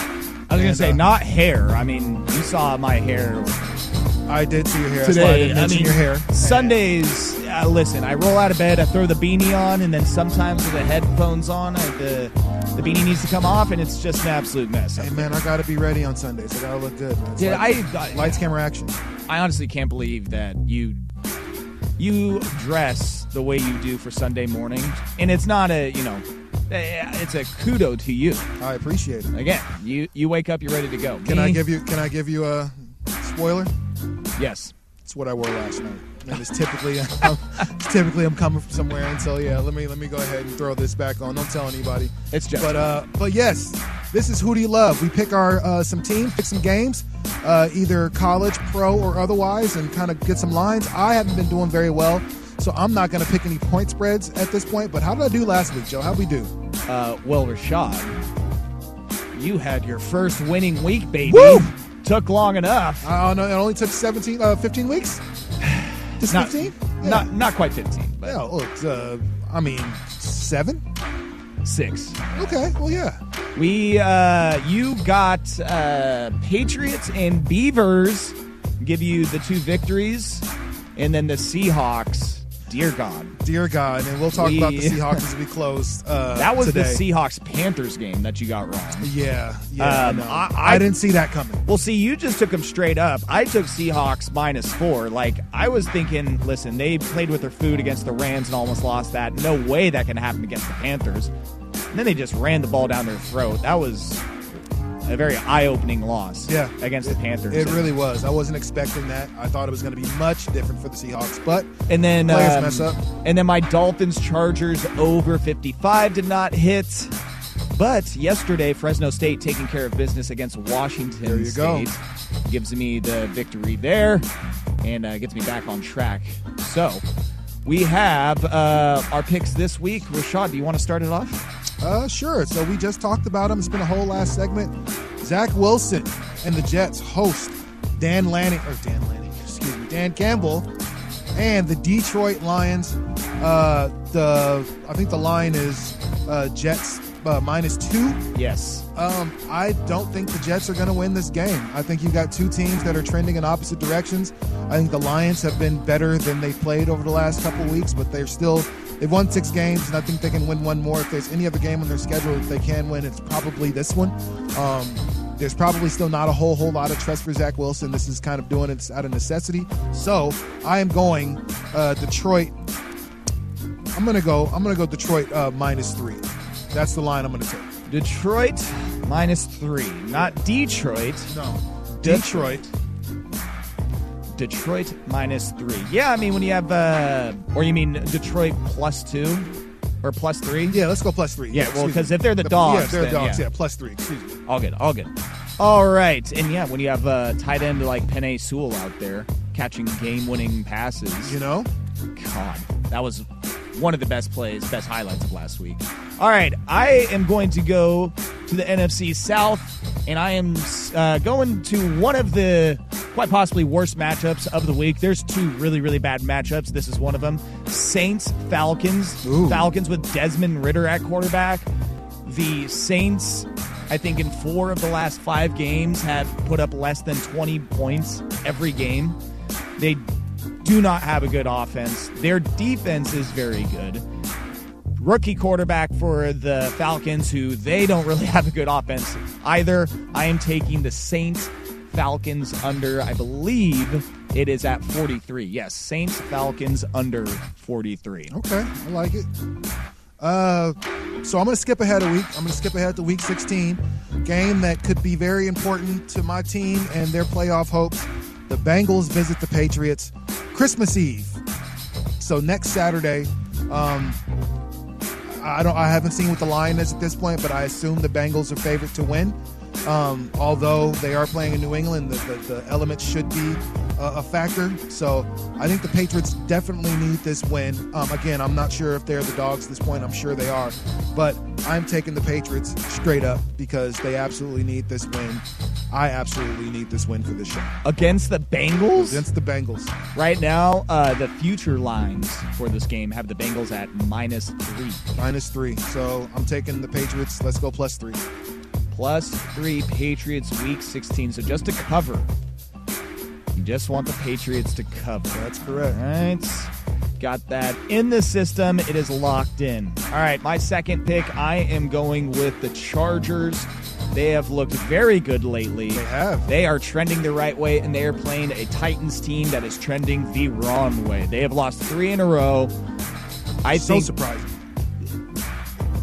Speaker 7: I was going to say, uh, not hair. I mean, you saw my hair.
Speaker 6: I did see your hair. I
Speaker 7: Today,
Speaker 6: didn't
Speaker 7: I mean,
Speaker 6: your hair.
Speaker 7: Sundays, uh, listen, I roll out of bed, I throw the beanie on, and then sometimes with the headphones on, I, the, the beanie needs to come off, and it's just an absolute mess.
Speaker 6: Hey, man, I got to be ready on Sundays. I got to look good. Man. It's like-
Speaker 7: I- I-
Speaker 6: lights, camera, action.
Speaker 7: I honestly can't believe that you you dress the way you do for Sunday morning, and it's not a you know, eh, it's a kudo to you.
Speaker 6: I appreciate it.
Speaker 7: Again, you you wake up, you're ready to go.
Speaker 6: Can
Speaker 7: Me-
Speaker 6: I give you? Can I give you a spoiler?
Speaker 7: Yes.
Speaker 6: It's what I wore last night. And it's typically, it's typically I'm coming from somewhere, and so yeah, let me let me go ahead and throw this back on. Don't tell anybody.
Speaker 7: It's just.
Speaker 6: But uh, but yes, this is who do you love? We pick our uh, some teams, pick some games, uh, either college, pro, or otherwise, and kind of get some lines. I haven't been doing very well, so I'm not going to pick any point spreads at this point. But how did I do last week, Joe? How we do?
Speaker 7: Uh, well, Rashad, you had your first winning week, baby.
Speaker 6: Woo!
Speaker 7: Took long enough.
Speaker 6: Oh no, it only took 17, uh, 15 weeks. Just
Speaker 7: Not-
Speaker 6: 15?
Speaker 7: Not not quite 15, but
Speaker 6: Yeah, look, uh, I mean, seven.
Speaker 7: six.
Speaker 6: Okay, well, yeah.
Speaker 7: We uh you got uh Patriots and Beavers give you the two victories and then the Seahawks. Dear God.
Speaker 6: Dear God, and we'll talk about the Seahawks as we close. Uh,
Speaker 7: that was
Speaker 6: today.
Speaker 7: the Seahawks Panthers game that you got wrong.
Speaker 6: Yeah, yeah.
Speaker 7: Um. I-
Speaker 6: I,
Speaker 7: I-
Speaker 6: didn't see that coming.
Speaker 7: Well, see, you just took them straight up. I took Seahawks minus four. Like, I was thinking, listen, they played with their food against the Rams and almost lost that. No way that can happen against the Panthers. And then they just ran the ball down their throat. That was a very eye-opening loss.
Speaker 6: Yeah,
Speaker 7: against the Panthers.
Speaker 6: It really was. I wasn't expecting that. I thought it was going to be much different for the Seahawks, but
Speaker 7: And then
Speaker 6: players
Speaker 7: um,
Speaker 6: mess up.
Speaker 7: And then my Dolphins Chargers over 55 did not hit. But yesterday, Fresno State taking care of business against Washington
Speaker 6: There you go.
Speaker 7: State gives me the victory there and uh, gets me back on track. So we have uh, our picks this week. Rashad, do you want to start it off?
Speaker 6: Uh, sure. So we just talked about him. It's been a whole last segment. Zach Wilson and the Jets host Dan Lanning or Dan Lanning, excuse me, Dan Campbell and the Detroit Lions. Uh, the I think the line is uh, Jets uh, minus two.
Speaker 7: Yes.
Speaker 6: Um, I don't think the Jets are going to win this game. I think you've got two teams that are trending in opposite directions. I think the Lions have been better than they played over the last couple weeks, but they're still they've won six games, and I think they can win one more. If there's any other game on their schedule that they can win, it's probably this one. Um, There's probably still not a whole whole lot of trust for Zach Wilson. This is kind of doing it out of necessity. So I am going uh, Detroit. I'm gonna go. I'm gonna go Detroit uh, minus three. That's the line I'm gonna take.
Speaker 7: Detroit minus three, not Detroit.
Speaker 6: No, Detroit.
Speaker 7: Detroit minus three. Yeah, I mean when you have, uh, or you mean Detroit plus two or plus three?
Speaker 6: Yeah, let's go plus three.
Speaker 7: Yeah, well, because if they're the
Speaker 6: Yeah,
Speaker 7: dogs,
Speaker 6: if they're
Speaker 7: then,
Speaker 6: dogs.
Speaker 7: yeah.
Speaker 6: Yeah. plus three. Excuse me.
Speaker 7: All good, all good. All right, and yeah, when you have a tight end like Penei Sewell out there catching game-winning passes,
Speaker 6: You know,
Speaker 7: God, that was one of the best plays, best highlights of last week. All right, I am going to go to the NFC South, and I am uh, going to one of the quite possibly worst matchups of the week. There's two really, really bad matchups. This is one of them Saints, Falcons. Falcons with Desmond Ridder at quarterback. The Saints, I think, in four of the last five games, have put up less than 20 points every game. They do not have a good offense. Their defense is very good. Rookie quarterback for the Falcons, who they don't really have a good offense either. I am taking the Saints Falcons under, I believe it is at 43. Yes, Saints Falcons under 43.
Speaker 6: Okay, I like it. Uh, so I'm going to skip ahead a week. I'm going to skip ahead to week 16, game that could be very important to my team and their playoff hopes. The Bengals visit the Patriots Christmas Eve. So next Saturday, um, I don't. I haven't seen what the line is at this point, but I assume the Bengals are favorite to win. Um, although they are playing in New England, the, the, the elements should be uh, a factor. So I think the Patriots definitely need this win. Um, again, I'm not sure if they're the dogs at this point. I'm sure they are, but I'm taking the Patriots straight up because they absolutely need this win. I absolutely need this win for this show.
Speaker 7: Against the Bengals?
Speaker 6: Against the Bengals.
Speaker 7: Right now, uh, the future lines for this game have the Bengals at minus three.
Speaker 6: Minus three. So I'm taking the Patriots. Let's go plus three.
Speaker 7: Plus three Patriots week 16. So just to cover. You just want the Patriots to cover.
Speaker 6: That's correct.
Speaker 7: All right. Got that in the system. It is locked in. All right, my second pick, I am going with the Chargers. They have looked very good lately. They
Speaker 6: have.
Speaker 7: They are trending the right way, and they are playing a Titans team that is trending the wrong way. They have lost three in a row. I
Speaker 6: so
Speaker 7: think
Speaker 6: surprising.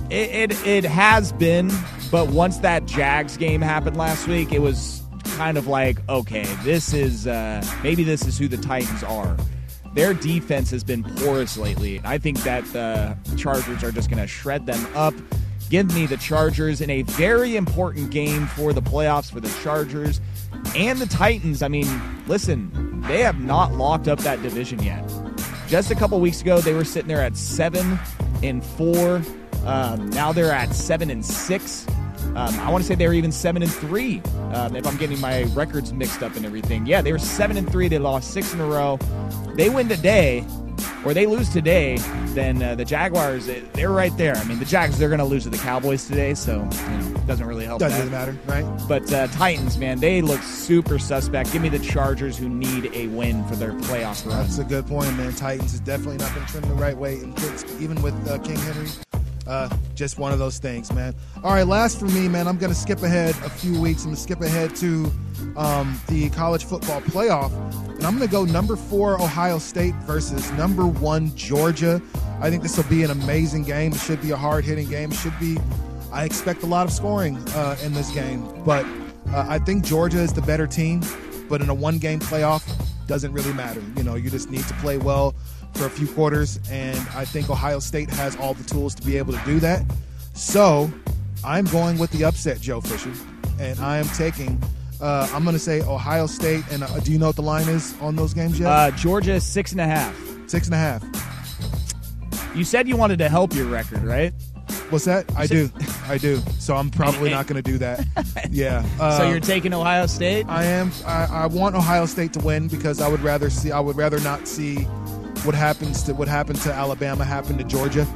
Speaker 7: it, it it has been, but once that Jags game happened last week, it was kind of like, okay, this is uh, maybe this is who the Titans are. Their defense has been porous lately, I think that the Chargers are just going to shred them up. Give me the Chargers in a very important game for the playoffs for the Chargers and the Titans. I mean, listen, they have not locked up that division yet. Just a couple weeks ago, they were sitting there at seven and four. Um, now they're at seven and six. Um, I want to say they were even seven and three. Um, if I'm getting my records mixed up and everything, yeah, they were seven and three. They lost six in a row. They win today, or they lose today, then uh, the Jaguars they- they're right there. I mean, the Jags they're going to lose to the Cowboys today, so you know, it doesn't really help.
Speaker 6: Doesn't
Speaker 7: that.
Speaker 6: matter, right?
Speaker 7: But uh, Titans, man, they look super suspect. Give me the Chargers, who need a win for their playoff run.
Speaker 6: That's a good point, man. Titans has definitely not been trending the right way, even with uh, King Henry. Uh, just one of those things, man. All right, last for me, man. I'm going to skip ahead a few weeks. I'm going to skip ahead to um, the college football playoff, and I'm going to go number four Ohio State versus number one Georgia. I think this will be an amazing game. It should be a hard hitting game. It should be. I expect a lot of scoring uh, in this game, but uh, I think Georgia is the better team. But in a one game playoff, doesn't really matter. You know, you just need to play well for a few quarters, and I think Ohio State has all the tools to be able to do that. So I'm going with the upset, Joe Fisher, and I am taking. Uh, I'm going to say Ohio State, and uh, do you know what the line is on those games yet?
Speaker 7: Uh, Georgia six and a half.
Speaker 6: Six and a half.
Speaker 7: You said you wanted to help your record, right?
Speaker 6: What's that? I do, I do. So I'm probably not going to do that. Yeah. Uh,
Speaker 7: so you're taking Ohio State?
Speaker 6: I am. I, I want Ohio State to win because I would rather see. I would rather not see what happens to what happened to Alabama happened to Georgia,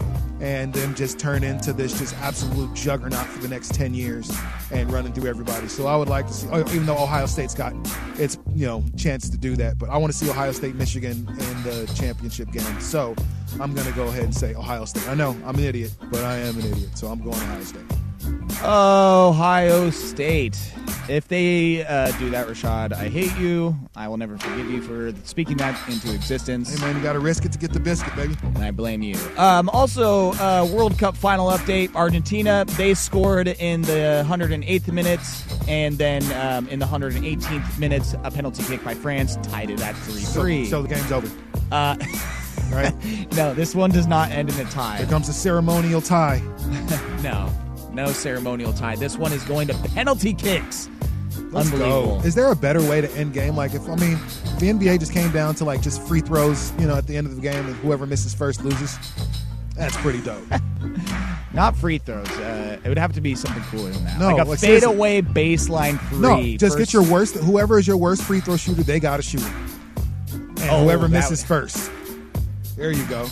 Speaker 6: and them just turn into this just absolute juggernaut for the next ten years and running through everybody. So I would like to see, oh, even though Ohio State's got its you know chance to do that, but I want to see Ohio State Michigan in the championship game. So I'm to go ahead and say Ohio State. I know I'm an idiot, but I am an idiot, so I'm going Ohio State.
Speaker 7: Ohio State. If they uh, do that, Rashad, I hate you. I will never forgive you for speaking that into existence.
Speaker 6: Hey man, you got to risk it to get the biscuit, baby.
Speaker 7: And I blame you. Um, also, uh, World Cup final update: Argentina they scored in the 108th minutes, and then um, in the 118th minutes, a penalty kick by France tied it at three-three.
Speaker 6: So, so the game's over.
Speaker 7: Uh,
Speaker 6: right?
Speaker 7: no, this one does not end in a tie.
Speaker 6: Here comes a ceremonial tie.
Speaker 7: no, no ceremonial tie. This one is going to penalty kicks.
Speaker 6: Let's
Speaker 7: Unbelievable.
Speaker 6: go. Is there a better way to end game? Like if I mean, if the NBA just came down to like just free throws, you know, at the end of the game, and whoever misses first loses. That's pretty dope.
Speaker 7: Not free throws. Uh, it would have to be something cooler than that.
Speaker 6: No,
Speaker 7: like a
Speaker 6: like,
Speaker 7: fadeaway baseline three.
Speaker 6: no, just
Speaker 7: first-
Speaker 6: get your worst. Whoever is your worst free throw shooter, they got to shoot it. And
Speaker 7: Oh,
Speaker 6: whoever misses
Speaker 7: would-
Speaker 6: first, there you go.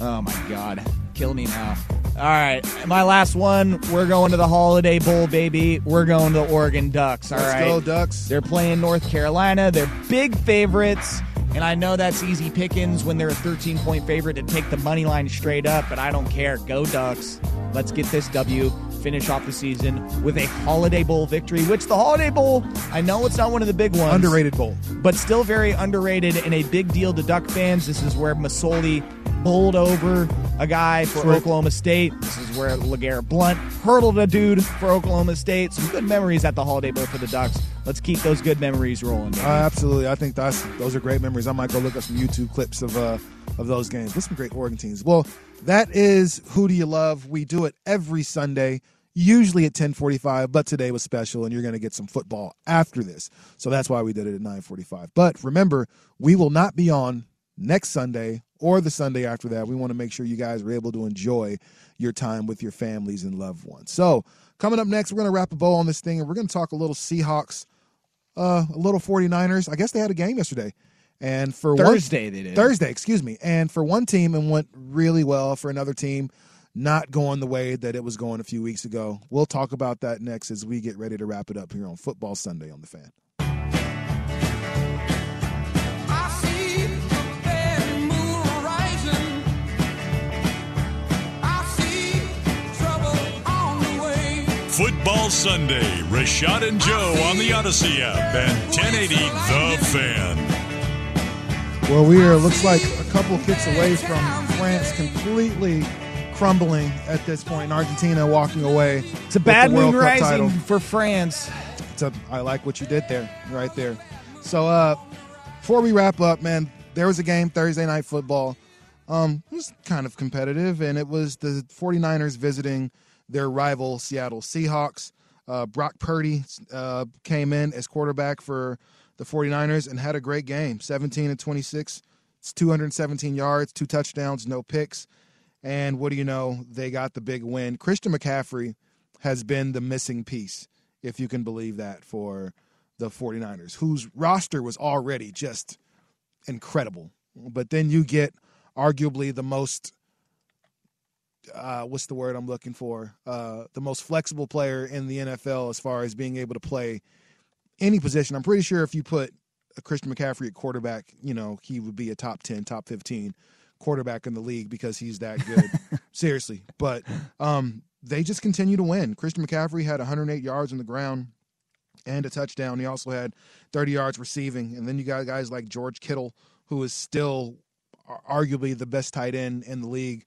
Speaker 7: Oh my god, kill me now. All right, my last one. We're going to the Holiday Bowl, baby. We're going to the Oregon Ducks. All
Speaker 6: Let's
Speaker 7: right,
Speaker 6: go, Ducks.
Speaker 7: They're playing North Carolina. They're big favorites. And I know that's easy pickings when they're a 13 point favorite to take the money line straight up, but I don't care. Go Ducks. Let's get this W, finish off the season with a Holiday Bowl victory, which the Holiday Bowl, I know it's not one of the big ones.
Speaker 6: Underrated bowl.
Speaker 7: But still very underrated and a big deal to Duck fans. This is where Masoli bowled over a guy for. Oklahoma State. This is where LeGarrette Blount hurdled a dude for Oklahoma State. Some good memories at the Holiday Bowl for the Ducks. Let's keep those good memories rolling.
Speaker 6: Uh, absolutely, I think that's those are great memories. I might go look up some YouTube clips of uh, of those games. With some great Oregon teams. Well, that is who do you love? We do it every Sunday, usually at ten forty five, but today was special, and you're going to get some football after this. So that's why we did it at nine forty five. But remember, we will not be on next Sunday or the Sunday after that. We want to make sure you guys are able to enjoy your time with your families and loved ones. So coming up next, we're going to wrap a bow on this thing, and we're going to talk a little Seahawks uh, a little 49ers. I guess they had a game yesterday. And for
Speaker 7: Thursday
Speaker 6: one,
Speaker 7: they did.
Speaker 6: Thursday, excuse me. And for one team, it went really well. For another team, not going the way that it was going a few weeks ago. We'll talk about that next as we get ready to wrap it up here on Football Sunday on the Fan.
Speaker 4: Football Sunday, Rashad and Joe on the Audacy app and 1080 The Fan.
Speaker 6: Well, we are looks like a couple kicks away from France completely crumbling at this point. And Argentina walking away.
Speaker 7: It's a bad
Speaker 6: with
Speaker 7: moon
Speaker 6: Cup
Speaker 7: rising
Speaker 6: title.
Speaker 7: for France.
Speaker 6: It's a, I like what you did there, right there. So, uh, before we wrap up, man, there was a game Thursday night football. Um, it was kind of competitive, and it was the 49ers visiting their rival Seattle Seahawks. Uh, Brock Purdy uh, came in as quarterback for the 49ers and had a great game 17 and 26. It's 217 yards, two touchdowns, no picks. And what do you know? They got the big win. Christian McCaffrey has been the missing piece, if you can believe that, for the 49ers, whose roster was already just incredible. But then you get arguably the most uh, what's the word I'm looking for? Uh, the most flexible player in the NFL as far as being able to play any position. I'm pretty sure if you put a Christian McCaffrey at quarterback, you know, he would be a top 10, top 15 quarterback in the league because he's that good. Seriously. But um, they just continue to win. Christian McCaffrey had 108 yards on the ground and a touchdown. He also had 30 yards receiving. And then you got guys like George Kittle, who is still arguably the best tight end in the league.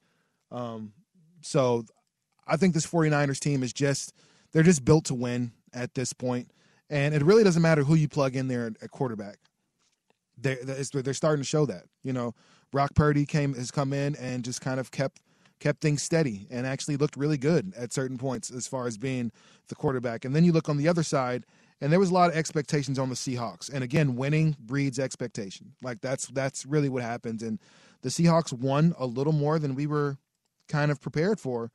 Speaker 6: Um, so I think this 49ers team is just, they're just built to win at this point. And it really doesn't matter who you plug in there at quarterback. They're, they're starting to show that. You know, Brock Purdy came has come in and just kind of kept kept things steady and actually looked really good at certain points as far as being the quarterback. And then you look on the other side, and there was a lot of expectations on the Seahawks. And again, winning breeds expectation. Like that's that's really what happens. And the Seahawks won a little more than we were kind of prepared for.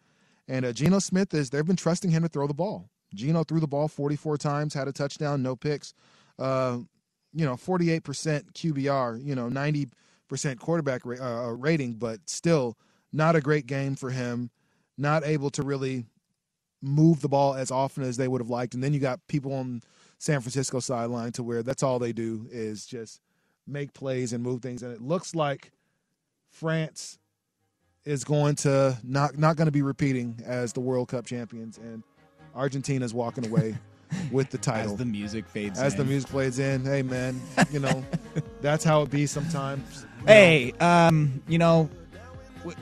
Speaker 6: And uh, Geno Smith is they've been trusting him to throw the ball. Geno threw the ball 44 times, had a touchdown, no picks. Uh, you know, 48% QBR, you know, 90% quarterback ra- uh, rating, but still not a great game for him. Not able to really move the ball as often as they would have liked. And then you got people on San Francisco sideline to where that's all they do is just make plays and move things. And it looks like France is going to not not going to be repeating as the World Cup champions, and Argentina is walking away with the title.
Speaker 7: As the music fades
Speaker 6: As
Speaker 7: in.
Speaker 6: the music plays in, hey man, you know, that's how it be sometimes. You
Speaker 7: Hey, um, you know,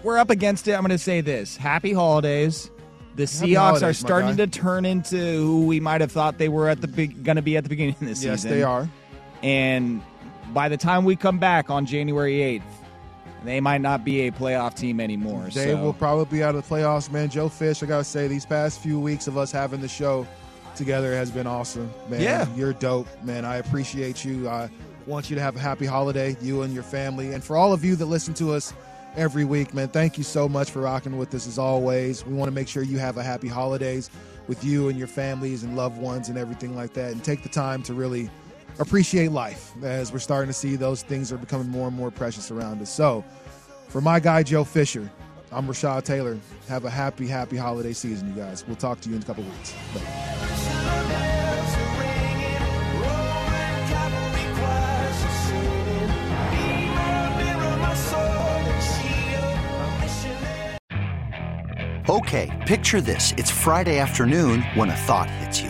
Speaker 7: we're up against it. I'm going to say this: Happy holidays. The
Speaker 6: Happy
Speaker 7: Seahawks
Speaker 6: holidays,
Speaker 7: are starting to turn into who we might have thought they were at the big, going to be at the beginning of the season.
Speaker 6: Yes, they are.
Speaker 7: And by the time we come back on January 8th, they might not be a playoff team anymore.
Speaker 6: They
Speaker 7: so.
Speaker 6: will probably be out of the playoffs, man. Joe Fish, I gotta say, these past few weeks of us having the show together has been awesome, man.
Speaker 7: Yeah.
Speaker 6: you're dope, man. I appreciate you. I want you to have a happy holiday, you and your family, and for all of you that listen to us every week, man. Thank you so much for rocking with us as always. We want to make sure you have a happy holidays with you and your families and loved ones and everything like that, and take the time to really appreciate life as we're starting to see those things are becoming more and more precious around us. So, for my guy Joe Fisher, I'm Rashad Taylor. Have a happy, happy holiday season, you guys. We'll talk to you in a couple weeks.
Speaker 1: Okay, picture this. It's Friday afternoon when a thought hits you.